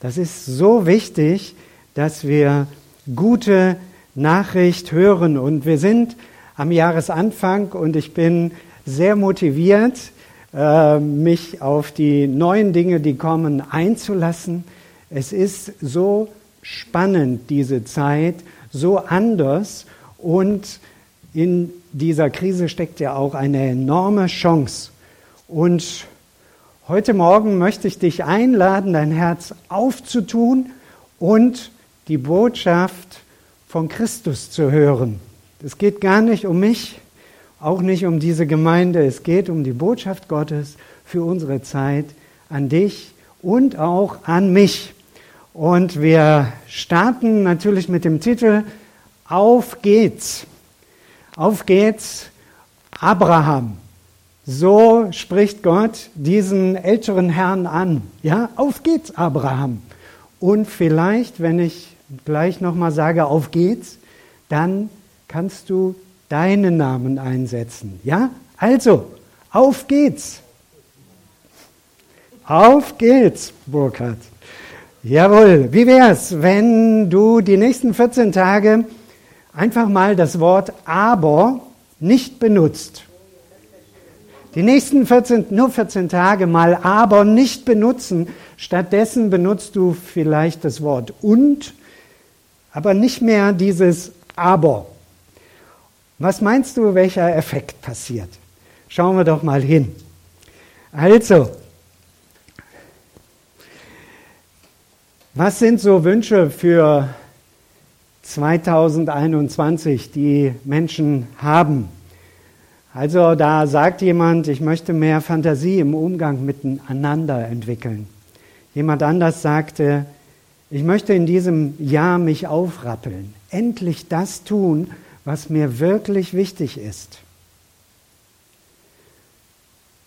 Das ist so wichtig, dass wir gute Nachricht hören. Und wir sind am Jahresanfang und ich bin sehr motiviert, äh, mich auf die neuen Dinge, die kommen, einzulassen. Es ist so spannend, diese Zeit, so anders und in dieser Krise steckt ja auch eine enorme Chance. Und heute Morgen möchte ich dich einladen, dein Herz aufzutun und die Botschaft von Christus zu hören. Es geht gar nicht um mich, auch nicht um diese Gemeinde. Es geht um die Botschaft Gottes für unsere Zeit an dich und auch an mich. Und wir starten natürlich mit dem Titel Auf geht's. Auf geht's, Abraham. So spricht Gott diesen älteren Herrn an. Ja, auf geht's, Abraham. Und vielleicht, wenn ich gleich nochmal sage, auf geht's, dann kannst du deinen Namen einsetzen. Ja? Also, auf geht's. Auf geht's, Burkhard. Jawohl. Wie wär's, wenn du die nächsten 14 Tage einfach mal das Wort aber nicht benutzt. Die nächsten 14, nur 14 Tage mal aber nicht benutzen. Stattdessen benutzt du vielleicht das Wort und, aber nicht mehr dieses aber. Was meinst du, welcher Effekt passiert? Schauen wir doch mal hin. Also, was sind so Wünsche für 2021 die Menschen haben. Also da sagt jemand, ich möchte mehr Fantasie im Umgang miteinander entwickeln. Jemand anders sagte, ich möchte in diesem Jahr mich aufrappeln, endlich das tun, was mir wirklich wichtig ist.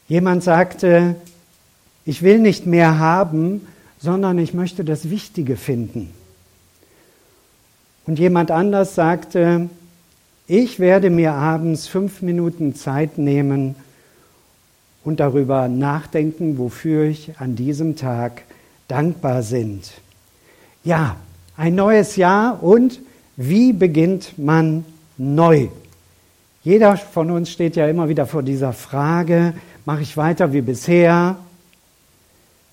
Jemand sagte, ich will nicht mehr haben, sondern ich möchte das Wichtige finden. Und jemand anders sagte, ich werde mir abends fünf Minuten Zeit nehmen und darüber nachdenken, wofür ich an diesem Tag dankbar sind. Ja, ein neues Jahr und wie beginnt man neu? Jeder von uns steht ja immer wieder vor dieser Frage, mache ich weiter wie bisher?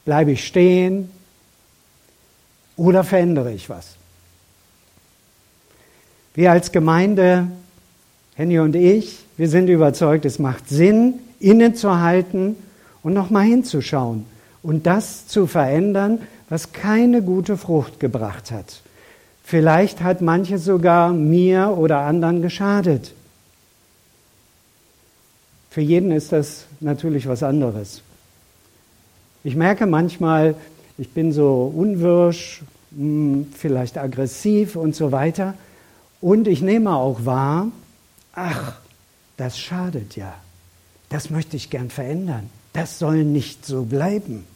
Bleibe ich stehen? Oder verändere ich was? Wir als Gemeinde, Henny und ich, wir sind überzeugt, es macht Sinn, innezuhalten und nochmal hinzuschauen und das zu verändern, was keine gute Frucht gebracht hat. Vielleicht hat manches sogar mir oder anderen geschadet. Für jeden ist das natürlich was anderes. Ich merke manchmal, ich bin so unwirsch, hm, vielleicht aggressiv und so weiter. Und ich nehme auch wahr, ach, das schadet ja. Das möchte ich gern verändern. Das soll nicht so bleiben.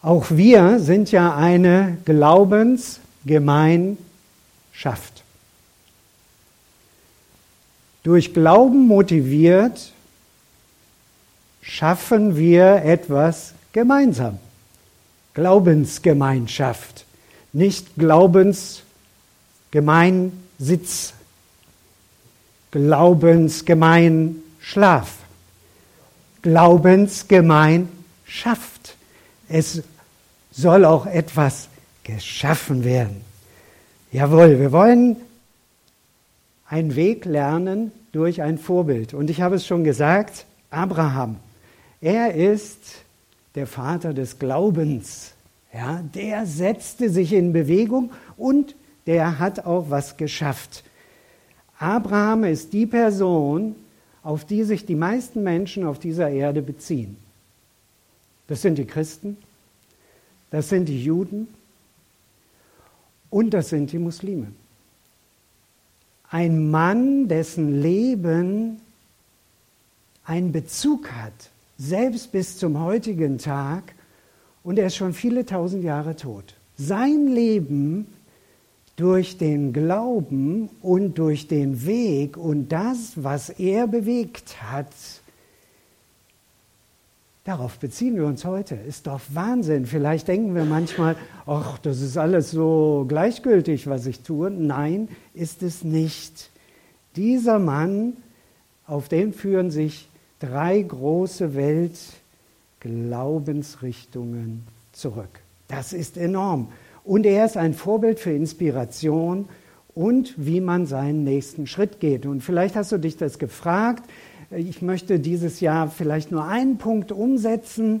Auch wir sind ja eine Glaubensgemeinschaft. Durch Glauben motiviert schaffen wir etwas gemeinsam. Glaubensgemeinschaft nicht Glaubensgemeinsitz, Glaubensgemeinschlaf, Glaubensgemeinschaft. Es soll auch etwas geschaffen werden. Jawohl, wir wollen einen Weg lernen durch ein Vorbild. Und ich habe es schon gesagt, Abraham, er ist der Vater des Glaubens. Ja, der setzte sich in Bewegung und der hat auch was geschafft. Abraham ist die Person, auf die sich die meisten Menschen auf dieser Erde beziehen. Das sind die Christen, das sind die Juden und das sind die Muslime. Ein Mann, dessen Leben einen Bezug hat, selbst bis zum heutigen Tag, und er ist schon viele tausend Jahre tot. Sein Leben durch den Glauben und durch den Weg und das, was er bewegt hat, Darauf beziehen wir uns heute. Ist doch Wahnsinn. Vielleicht denken wir manchmal, ach, das ist alles so gleichgültig, was ich tue. Nein, ist es nicht. Dieser Mann, auf den führen sich drei große Weltglaubensrichtungen zurück. Das ist enorm. Und er ist ein Vorbild für Inspiration und wie man seinen nächsten Schritt geht. Und vielleicht hast du dich das gefragt, ich möchte dieses Jahr vielleicht nur einen Punkt umsetzen,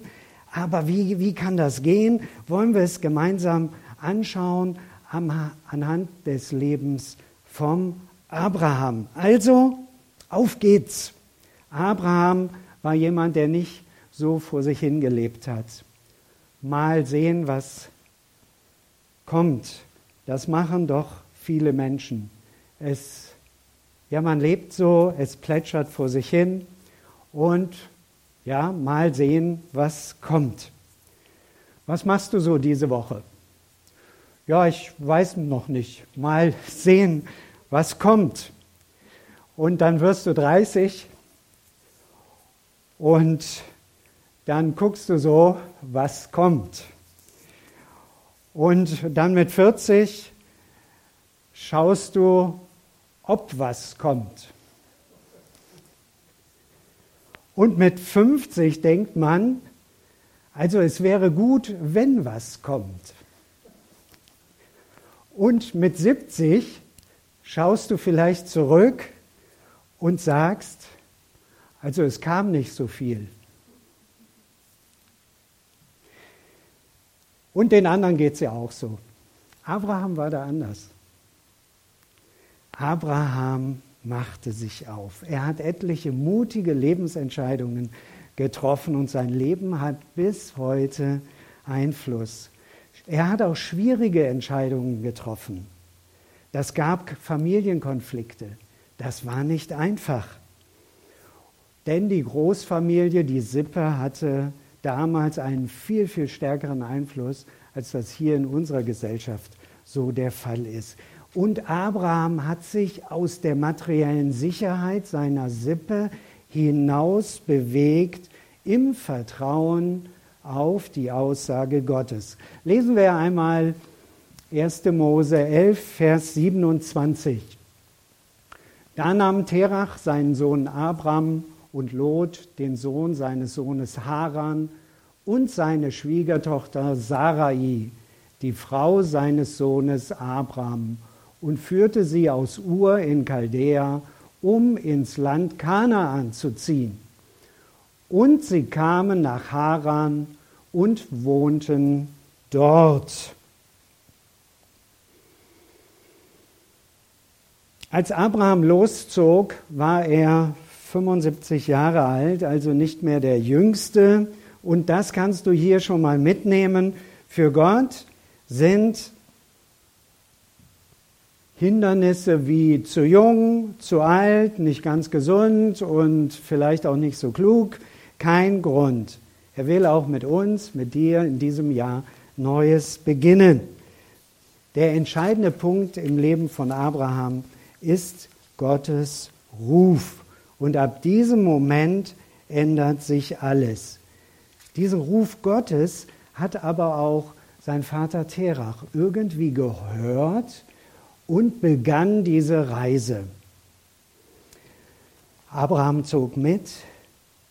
aber wie, wie kann das gehen? Wollen wir es gemeinsam anschauen anhand des Lebens vom Abraham. Also, auf geht's. Abraham war jemand, der nicht so vor sich hingelebt hat. Mal sehen, was kommt. Das machen doch viele Menschen. Es ja, man lebt so, es plätschert vor sich hin und ja, mal sehen, was kommt. Was machst du so diese Woche? Ja, ich weiß noch nicht. Mal sehen, was kommt. Und dann wirst du 30 und dann guckst du so, was kommt. Und dann mit 40 schaust du, ob was kommt. Und mit 50 denkt man, also es wäre gut, wenn was kommt. Und mit 70 schaust du vielleicht zurück und sagst, also es kam nicht so viel. Und den anderen geht es ja auch so. Abraham war da anders. Abraham machte sich auf. Er hat etliche mutige Lebensentscheidungen getroffen und sein Leben hat bis heute Einfluss. Er hat auch schwierige Entscheidungen getroffen. Das gab Familienkonflikte. Das war nicht einfach. Denn die Großfamilie, die Sippe, hatte damals einen viel, viel stärkeren Einfluss, als das hier in unserer Gesellschaft so der Fall ist. Und Abraham hat sich aus der materiellen Sicherheit seiner Sippe hinaus bewegt im Vertrauen auf die Aussage Gottes. Lesen wir einmal 1. Mose 11, Vers 27. Da nahm Terach seinen Sohn Abraham und Lot, den Sohn seines Sohnes Haran, und seine Schwiegertochter Sarai, die Frau seines Sohnes Abraham, und führte sie aus Ur in Chaldea, um ins Land Kanaan zu ziehen. Und sie kamen nach Haran und wohnten dort. Als Abraham loszog, war er 75 Jahre alt, also nicht mehr der Jüngste. Und das kannst du hier schon mal mitnehmen. Für Gott sind Hindernisse wie zu jung, zu alt, nicht ganz gesund und vielleicht auch nicht so klug, kein Grund. Er will auch mit uns, mit dir in diesem Jahr Neues beginnen. Der entscheidende Punkt im Leben von Abraham ist Gottes Ruf. Und ab diesem Moment ändert sich alles. Diesen Ruf Gottes hat aber auch sein Vater Terach irgendwie gehört und begann diese Reise. Abraham zog mit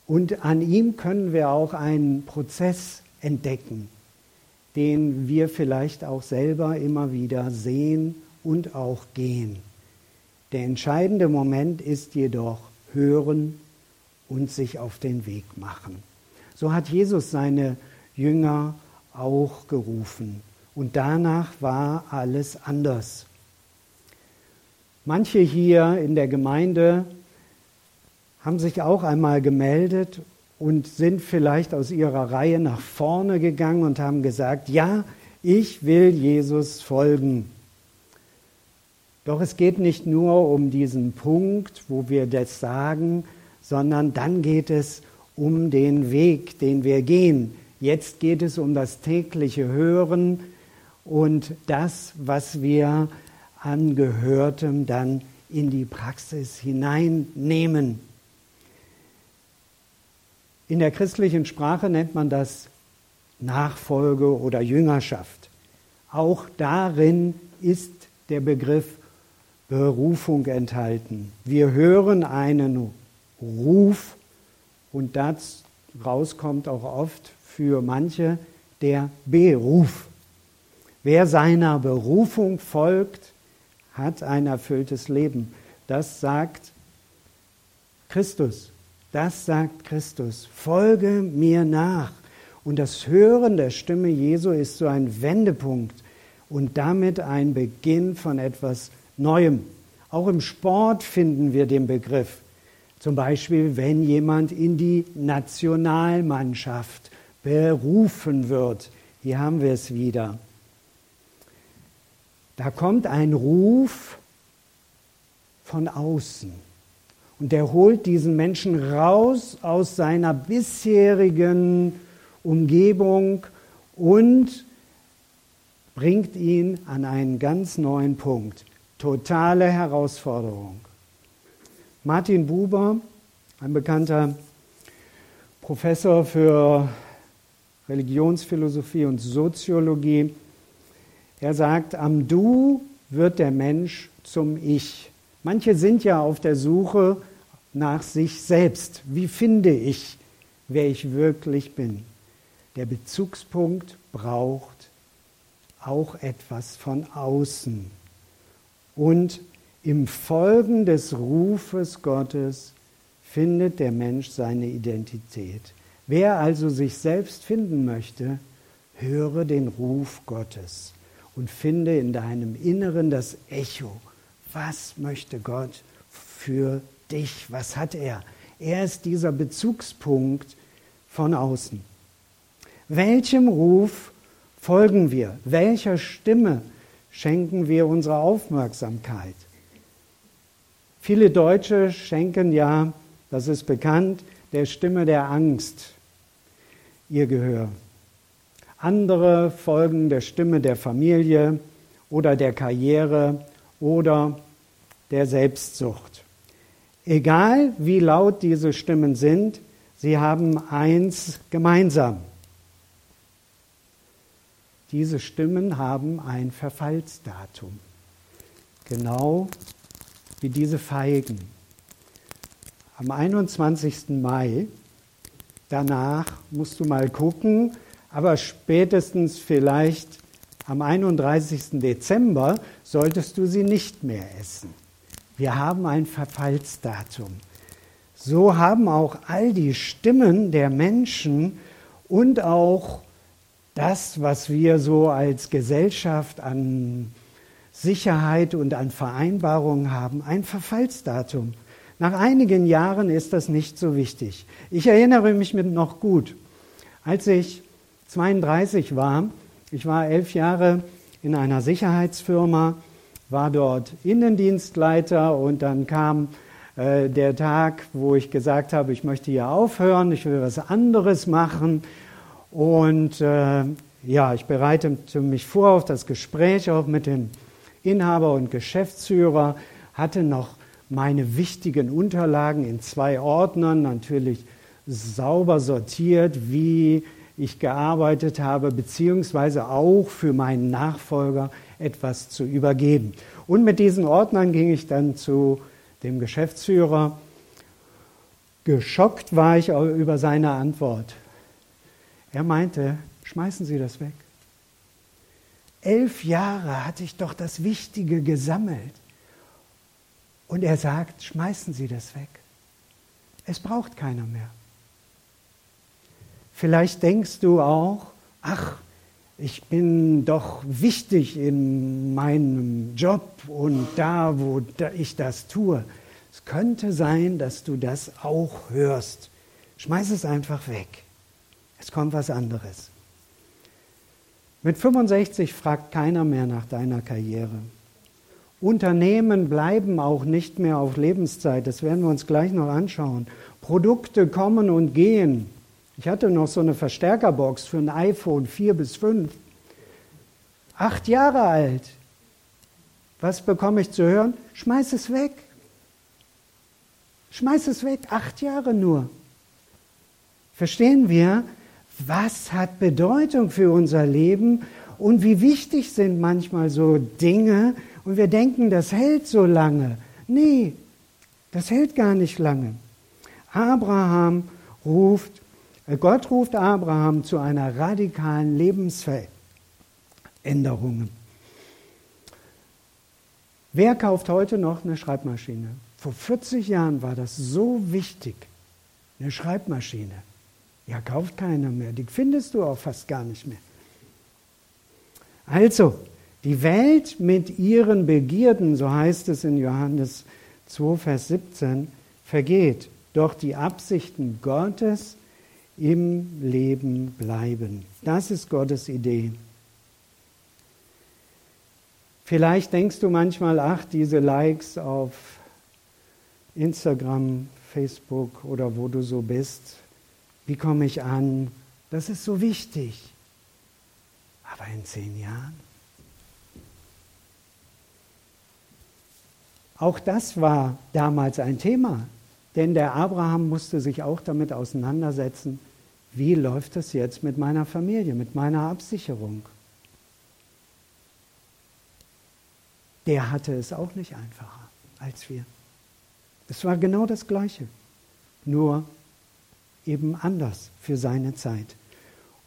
und an ihm können wir auch einen Prozess entdecken, den wir vielleicht auch selber immer wieder sehen und auch gehen. Der entscheidende Moment ist jedoch hören und sich auf den Weg machen. So hat Jesus seine Jünger auch gerufen. Und danach war alles anders. Manche hier in der Gemeinde haben sich auch einmal gemeldet und sind vielleicht aus ihrer Reihe nach vorne gegangen und haben gesagt, ja, ich will Jesus folgen. Doch es geht nicht nur um diesen Punkt, wo wir das sagen, sondern dann geht es um den Weg, den wir gehen. Jetzt geht es um das tägliche Hören und das, was wir an Gehörtem dann in die Praxis hineinnehmen. In der christlichen Sprache nennt man das Nachfolge oder Jüngerschaft. Auch darin ist der Begriff Berufung enthalten. Wir hören einen Ruf und daraus kommt auch oft für manche der Beruf. Wer seiner Berufung folgt, hat ein erfülltes Leben. Das sagt Christus. Das sagt Christus. Folge mir nach. Und das Hören der Stimme Jesu ist so ein Wendepunkt und damit ein Beginn von etwas Neuem. Auch im Sport finden wir den Begriff. Zum Beispiel, wenn jemand in die Nationalmannschaft berufen wird. Hier haben wir es wieder. Da kommt ein Ruf von außen. Und der holt diesen Menschen raus aus seiner bisherigen Umgebung und bringt ihn an einen ganz neuen Punkt. Totale Herausforderung. Martin Buber, ein bekannter Professor für Religionsphilosophie und Soziologie, er sagt, am Du wird der Mensch zum Ich. Manche sind ja auf der Suche nach sich selbst. Wie finde ich, wer ich wirklich bin? Der Bezugspunkt braucht auch etwas von außen. Und im Folgen des Rufes Gottes findet der Mensch seine Identität. Wer also sich selbst finden möchte, höre den Ruf Gottes und finde in deinem Inneren das Echo. Was möchte Gott für dich? Was hat er? Er ist dieser Bezugspunkt von außen. Welchem Ruf folgen wir? Welcher Stimme schenken wir unsere Aufmerksamkeit? Viele Deutsche schenken ja, das ist bekannt, der Stimme der Angst ihr Gehör. Andere folgen der Stimme der Familie oder der Karriere oder der Selbstsucht. Egal wie laut diese Stimmen sind, sie haben eins gemeinsam. Diese Stimmen haben ein Verfallsdatum, genau wie diese Feigen. Am 21. Mai, danach musst du mal gucken, aber spätestens vielleicht am 31. Dezember solltest du sie nicht mehr essen. Wir haben ein Verfallsdatum. So haben auch all die Stimmen der Menschen und auch das, was wir so als Gesellschaft an Sicherheit und an Vereinbarungen haben, ein Verfallsdatum. Nach einigen Jahren ist das nicht so wichtig. Ich erinnere mich noch gut, als ich 32 war. Ich war elf Jahre in einer Sicherheitsfirma, war dort Innendienstleiter und dann kam äh, der Tag, wo ich gesagt habe, ich möchte hier aufhören, ich will was anderes machen. Und äh, ja, ich bereitete mich vor auf das Gespräch auch mit dem Inhaber und Geschäftsführer, hatte noch meine wichtigen Unterlagen in zwei Ordnern natürlich sauber sortiert, wie ich gearbeitet habe, beziehungsweise auch für meinen Nachfolger etwas zu übergeben. Und mit diesen Ordnern ging ich dann zu dem Geschäftsführer. Geschockt war ich über seine Antwort. Er meinte, schmeißen Sie das weg. Elf Jahre hatte ich doch das Wichtige gesammelt. Und er sagt, schmeißen Sie das weg. Es braucht keiner mehr. Vielleicht denkst du auch, ach, ich bin doch wichtig in meinem Job und da, wo ich das tue. Es könnte sein, dass du das auch hörst. Schmeiß es einfach weg. Es kommt was anderes. Mit 65 fragt keiner mehr nach deiner Karriere. Unternehmen bleiben auch nicht mehr auf Lebenszeit. Das werden wir uns gleich noch anschauen. Produkte kommen und gehen. Ich hatte noch so eine Verstärkerbox für ein iPhone 4 bis 5. Acht Jahre alt. Was bekomme ich zu hören? Schmeiß es weg. Schmeiß es weg. Acht Jahre nur. verstehen wir, was hat Bedeutung für unser Leben und wie wichtig sind manchmal so Dinge und wir denken, das hält so lange. Nee, das hält gar nicht lange. Abraham ruft, äh, Gott ruft Abraham zu einer radikalen Lebensveränderung. Wer kauft heute noch eine Schreibmaschine? Vor 40 Jahren war das so wichtig. Eine Schreibmaschine. Ja, kauft keiner mehr. Die findest du auch fast gar nicht mehr. Also, die Welt mit ihren Begierden, so heißt es in Johannes 2, Vers 17, vergeht. Doch die Absichten Gottes im Leben bleiben. Das ist Gottes Idee. Vielleicht denkst du manchmal, ach, diese Likes auf Instagram, Facebook oder wo du so bist, wie komme ich an? Das ist so wichtig. Aber in zehn Jahren? Auch das war damals ein Thema, denn der Abraham musste sich auch damit auseinandersetzen, wie läuft es jetzt mit meiner Familie, mit meiner Absicherung. der hatte es auch nicht einfacher als wir. Es war genau das Gleiche, nur eben anders für seine Zeit.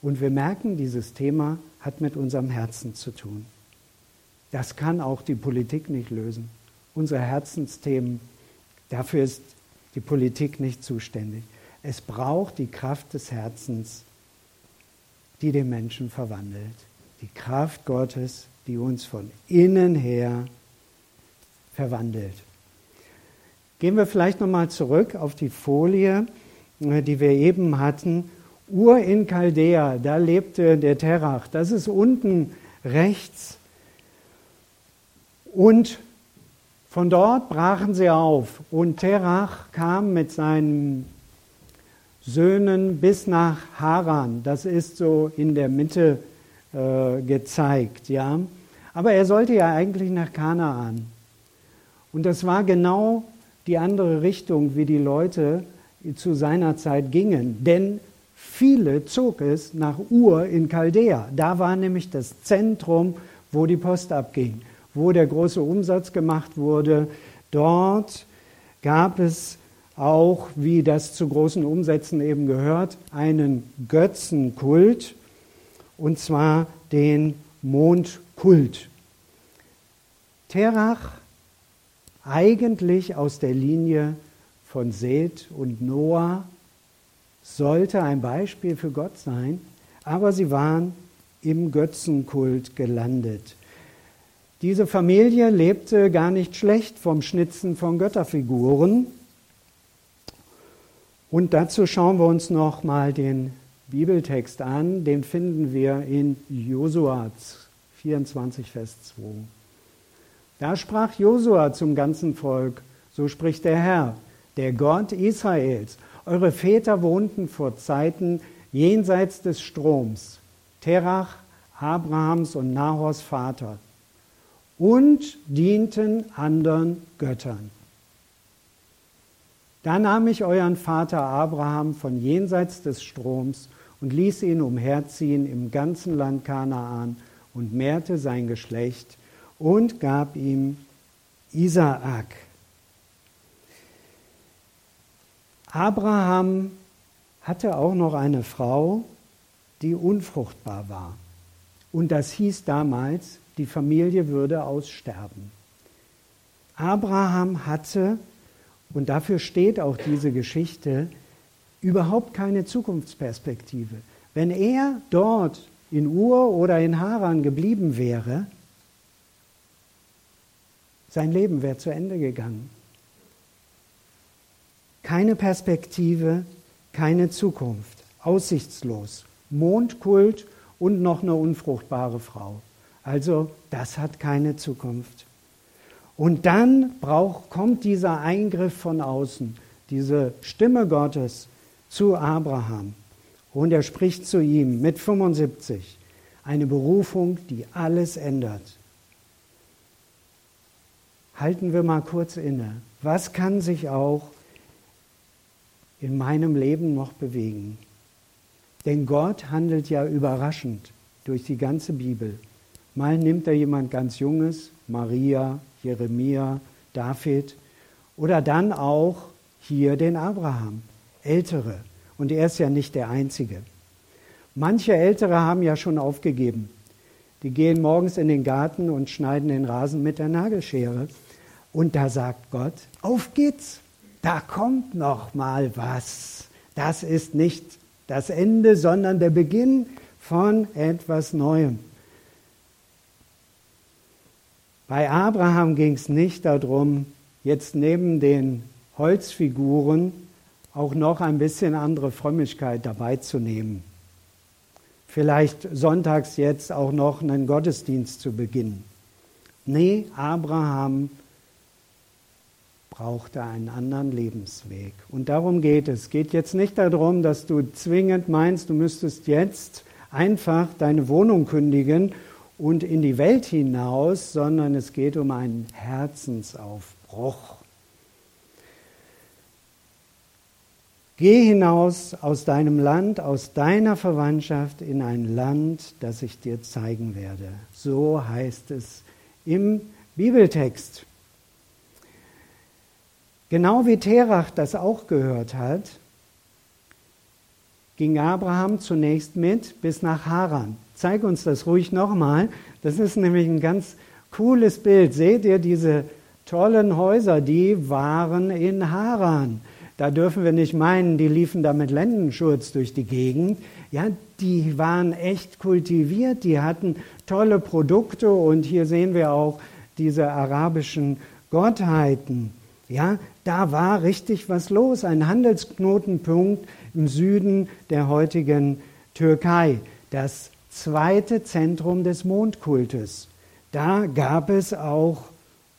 Und wir merken, dieses Thema hat mit unserem Herzen zu tun. Das kann auch die Politik nicht lösen. Unsere Herzensthemen, dafür ist die Politik nicht zuständig. Es braucht die Kraft des Herzens, die den Menschen verwandelt. Die Kraft Gottes, die uns von innen her verwandelt. Gehen wir vielleicht nochmal zurück auf die Folie, die wir eben hatten. Ur in Chaldea, da lebte der Terach. Das ist unten rechts. Und von dort brachen sie auf. Und Terach kam mit seinen Söhnen bis nach Haran. Das ist so in der Mitte äh, gezeigt, ja. Aber er sollte ja eigentlich nach Kanaan. Und das war genau die andere Richtung, wie die Leute zu seiner Zeit gingen. Denn viele zog es nach Ur in Chaldea. Da war nämlich das Zentrum, wo die Post abging, wo der große Umsatz gemacht wurde. Dort gab es auch, wie das zu großen Umsätzen eben gehört, einen Götzenkult, und zwar den Mondkult. Terach eigentlich aus der Linie von Seth und Noah, sollte ein Beispiel für Gott sein, aber sie waren im Götzenkult gelandet. Diese Familie lebte gar nicht schlecht vom Schnitzen von Götterfiguren. Und dazu schauen wir uns noch mal den Bibeltext an. Den finden wir in Josua 24, Vers 2. Da sprach Josua zum ganzen Volk, so spricht der Herr, der Gott Israels. Eure Väter wohnten vor Zeiten jenseits des Stroms, Terach, Abrahams und Nahors Vater, und dienten anderen Göttern. Da nahm ich euren Vater Abraham von jenseits des Stroms und ließ ihn umherziehen im ganzen Land Kanaan und mehrte sein Geschlecht und gab ihm Isaak. Abraham hatte auch noch eine Frau, die unfruchtbar war. Und das hieß damals, die Familie würde aussterben. Abraham hatte, und dafür steht auch diese Geschichte, überhaupt keine Zukunftsperspektive. Wenn er dort in Ur oder in Haran geblieben wäre, sein Leben wäre zu Ende gegangen. Keine Perspektive, keine Zukunft, aussichtslos, Mondkult und noch eine unfruchtbare Frau. Also das hat keine Zukunft. Und dann braucht, kommt dieser Eingriff von außen, diese Stimme Gottes zu Abraham. Und er spricht zu ihm mit 75. Eine Berufung, die alles ändert halten wir mal kurz inne. Was kann sich auch in meinem Leben noch bewegen? Denn Gott handelt ja überraschend durch die ganze Bibel. Mal nimmt er jemand ganz Junges, Maria, Jeremia, David, oder dann auch hier den Abraham, Ältere. Und er ist ja nicht der Einzige. Manche Ältere haben ja schon aufgegeben. Die gehen morgens in den Garten und schneiden den Rasen mit der Nagelschere. Und da sagt Gott, auf geht's, da kommt noch mal was. Das ist nicht das Ende, sondern der Beginn von etwas Neuem. Bei Abraham ging es nicht darum, jetzt neben den Holzfiguren auch noch ein bisschen andere Frömmigkeit dabei zu nehmen. Vielleicht sonntags jetzt auch noch einen Gottesdienst zu beginnen. Nee, Abraham brauchte einen anderen Lebensweg. Und darum geht es. Es geht jetzt nicht darum, dass du zwingend meinst, du müsstest jetzt einfach deine Wohnung kündigen und in die Welt hinaus, sondern es geht um einen Herzensaufbruch. Geh hinaus aus deinem Land, aus deiner Verwandtschaft in ein Land, das ich dir zeigen werde. So heißt es im Bibeltext. Genau wie Terach das auch gehört hat, ging Abraham zunächst mit bis nach Haran. Zeig uns das ruhig nochmal. Das ist nämlich ein ganz cooles Bild. Seht ihr diese tollen Häuser? Die waren in Haran. Da dürfen wir nicht meinen, die liefen da mit Lendenschurz durch die Gegend. Ja, die waren echt kultiviert, die hatten tolle Produkte und hier sehen wir auch diese arabischen Gottheiten. Ja, da war richtig was los, ein Handelsknotenpunkt im Süden der heutigen Türkei, das zweite Zentrum des Mondkultes. Da gab es auch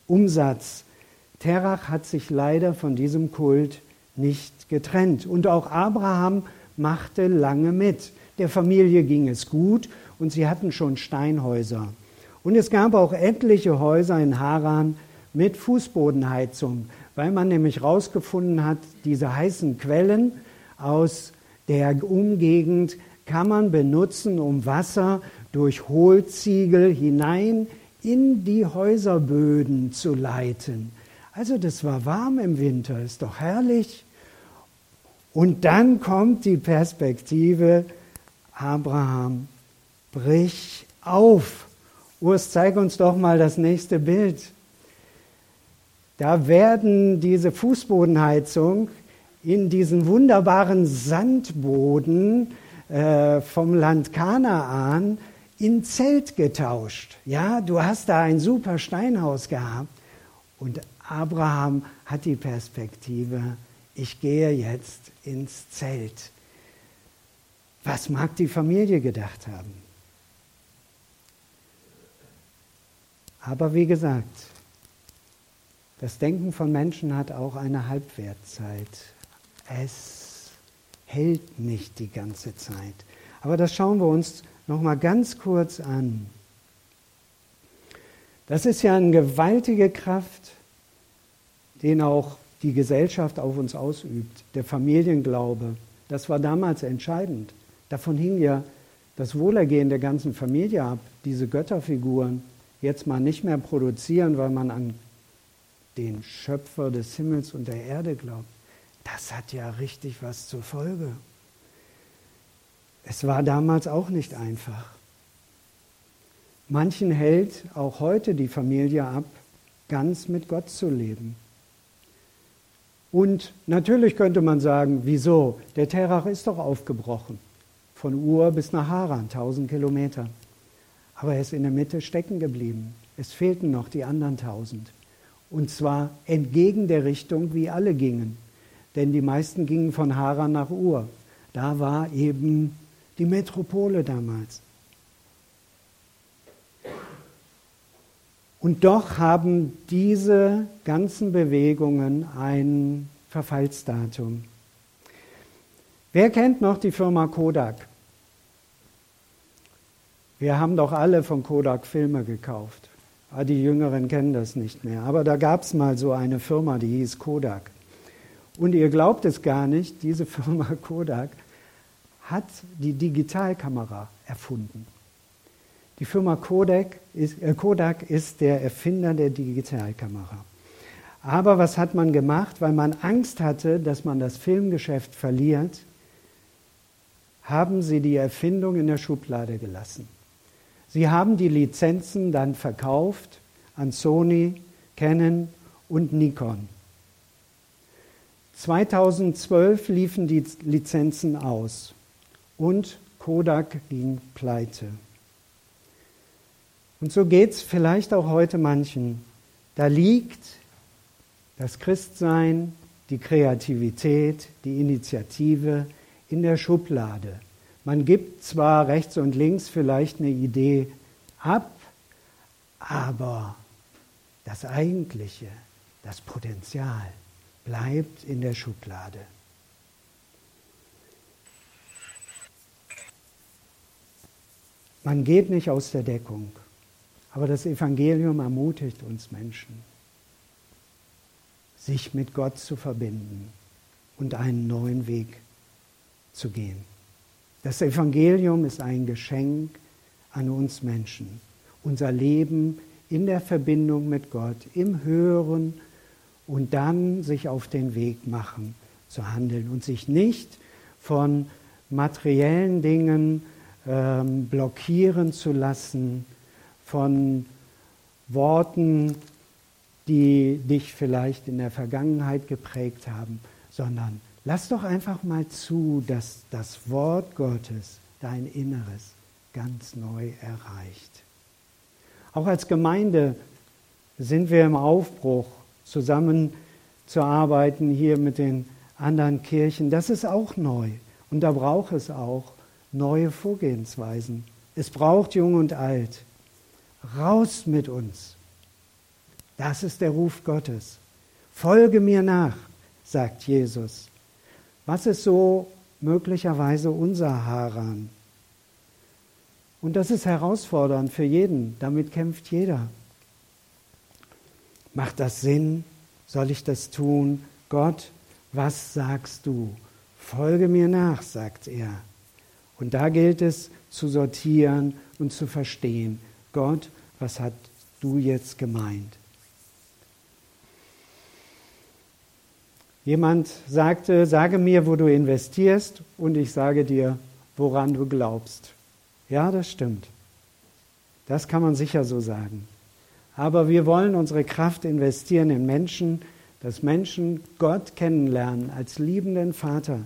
Umsatz. Terach hat sich leider von diesem Kult nicht getrennt. Und auch Abraham machte lange mit. Der Familie ging es gut und sie hatten schon Steinhäuser. Und es gab auch etliche Häuser in Haran mit Fußbodenheizung, weil man nämlich herausgefunden hat, diese heißen Quellen aus der Umgegend kann man benutzen, um Wasser durch Hohlziegel hinein in die Häuserböden zu leiten. Also das war warm im Winter, ist doch herrlich. Und dann kommt die Perspektive, Abraham, brich auf. Urs, zeig uns doch mal das nächste Bild. Da werden diese Fußbodenheizung in diesen wunderbaren Sandboden äh, vom Land Kanaan in Zelt getauscht. Ja, du hast da ein super Steinhaus gehabt und Abraham hat die Perspektive, ich gehe jetzt ins Zelt. Was mag die Familie gedacht haben? Aber wie gesagt, das Denken von Menschen hat auch eine Halbwertzeit. Es hält nicht die ganze Zeit. Aber das schauen wir uns noch mal ganz kurz an. Das ist ja eine gewaltige Kraft, den auch die Gesellschaft auf uns ausübt. Der Familienglaube, das war damals entscheidend. Davon hing ja das Wohlergehen der ganzen Familie ab, diese Götterfiguren jetzt mal nicht mehr produzieren, weil man an den Schöpfer des Himmels und der Erde glaubt, das hat ja richtig was zur Folge. Es war damals auch nicht einfach. Manchen hält auch heute die Familie ab, ganz mit Gott zu leben. Und natürlich könnte man sagen, wieso? Der Terach ist doch aufgebrochen. Von Ur bis nach Haran, 1000 Kilometer. Aber er ist in der Mitte stecken geblieben. Es fehlten noch die anderen 1000. Und zwar entgegen der Richtung, wie alle gingen. Denn die meisten gingen von Haran nach Ur. Da war eben die Metropole damals. Und doch haben diese ganzen Bewegungen ein Verfallsdatum. Wer kennt noch die Firma Kodak? Wir haben doch alle von Kodak Filme gekauft. Ah, die Jüngeren kennen das nicht mehr. Aber da gab es mal so eine Firma, die hieß Kodak. Und ihr glaubt es gar nicht, diese Firma Kodak hat die Digitalkamera erfunden. Die Firma Kodak ist, äh, Kodak ist der Erfinder der Digitalkamera. Aber was hat man gemacht? Weil man Angst hatte, dass man das Filmgeschäft verliert, haben sie die Erfindung in der Schublade gelassen. Sie haben die Lizenzen dann verkauft an Sony, Canon und Nikon. 2012 liefen die Lizenzen aus und Kodak ging pleite. Und so geht es vielleicht auch heute manchen. Da liegt das Christsein, die Kreativität, die Initiative in der Schublade. Man gibt zwar rechts und links vielleicht eine Idee ab, aber das Eigentliche, das Potenzial bleibt in der Schublade. Man geht nicht aus der Deckung, aber das Evangelium ermutigt uns Menschen, sich mit Gott zu verbinden und einen neuen Weg zu gehen. Das Evangelium ist ein Geschenk an uns Menschen. Unser Leben in der Verbindung mit Gott, im Hören und dann sich auf den Weg machen zu handeln und sich nicht von materiellen Dingen ähm, blockieren zu lassen, von Worten, die dich vielleicht in der Vergangenheit geprägt haben, sondern lass doch einfach mal zu, dass das Wort Gottes dein Inneres ganz neu erreicht. Auch als Gemeinde sind wir im Aufbruch, zusammenzuarbeiten hier mit den anderen Kirchen. Das ist auch neu. Und da braucht es auch neue Vorgehensweisen. Es braucht Jung und Alt. Raus mit uns. Das ist der Ruf Gottes. Folge mir nach, sagt Jesus. Was ist so möglicherweise unser Haran? Und das ist herausfordernd für jeden. Damit kämpft jeder. Macht das Sinn? Soll ich das tun? Gott, was sagst du? Folge mir nach, sagt er. Und da gilt es zu sortieren und zu verstehen. Gott, was hast du jetzt gemeint? Jemand sagte, sage mir, wo du investierst und ich sage dir, woran du glaubst. Ja, das stimmt. Das kann man sicher so sagen. Aber wir wollen unsere Kraft investieren in Menschen, dass Menschen Gott kennenlernen als liebenden Vater.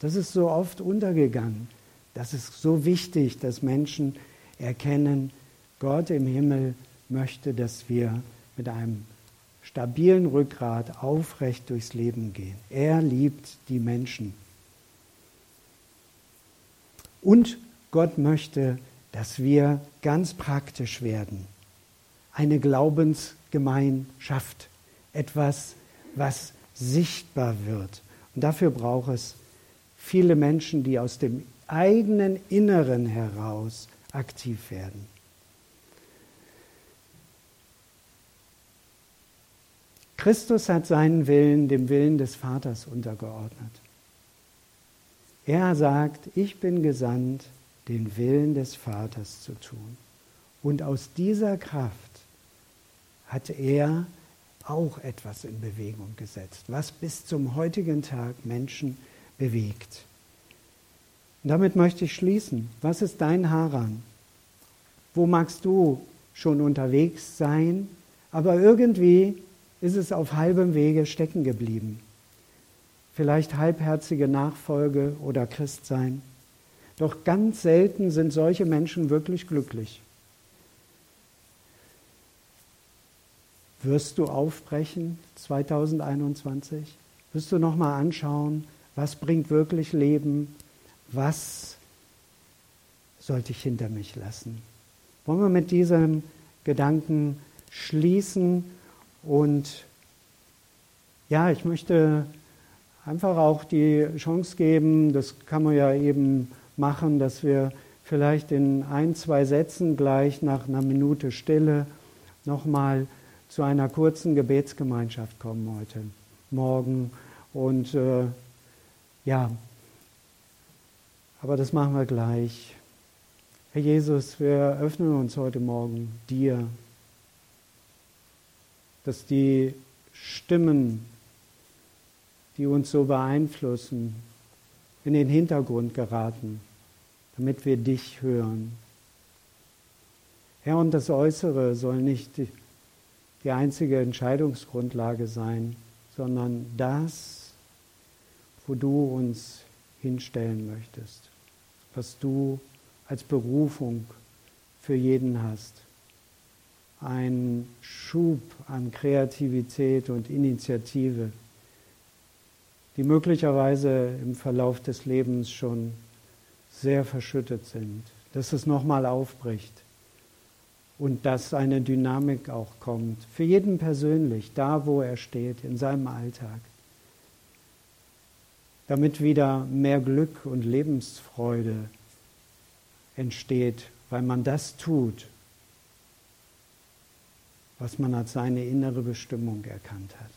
Das ist so oft untergegangen. Das ist so wichtig, dass Menschen erkennen, Gott im Himmel möchte, dass wir mit einem stabilen Rückgrat aufrecht durchs Leben gehen. Er liebt die Menschen. Und Gott möchte, dass wir ganz praktisch werden. Eine Glaubensgemeinschaft. Etwas, was sichtbar wird. Und dafür braucht es viele Menschen, die aus dem eigenen Inneren heraus aktiv werden. Christus hat seinen Willen dem Willen des Vaters untergeordnet. Er sagt, ich bin gesandt, den Willen des Vaters zu tun. Und aus dieser Kraft hat er auch etwas in Bewegung gesetzt, was bis zum heutigen Tag Menschen bewegt. Und damit möchte ich schließen. Was ist dein Haran? Wo magst du schon unterwegs sein, aber irgendwie ist es auf halbem Wege stecken geblieben? Vielleicht halbherzige Nachfolge oder Christsein. Doch ganz selten sind solche Menschen wirklich glücklich. Wirst du aufbrechen 2021? Wirst du noch mal anschauen, was bringt wirklich Leben? Was sollte ich hinter mich lassen? Wollen wir mit diesem Gedanken schließen und ja, ich möchte einfach auch die Chance geben, das kann man ja eben machen, dass wir vielleicht in ein, zwei Sätzen gleich nach einer Minute Stille nochmal zu einer kurzen Gebetsgemeinschaft kommen heute Morgen. Und äh, ja, Aber das machen wir gleich. Herr Jesus, wir öffnen uns heute Morgen dir, dass die Stimmen, die uns so beeinflussen, in den Hintergrund geraten, damit wir dich hören. Herr, und das Äußere soll nicht die, einzige Entscheidungsgrundlage sein, sondern das, wo du uns hinstellen möchtest, was du als Berufung für jeden hast. Ein Schub an Kreativität und Initiative, die möglicherweise im Verlauf des Lebens schon sehr verschüttet sind, dass es nochmal aufbricht und dass eine Dynamik auch kommt, für jeden persönlich, da wo er steht, in seinem Alltag, damit wieder mehr Glück und Lebensfreude entsteht, weil man das tut, was man als seine innere Bestimmung erkannt hat.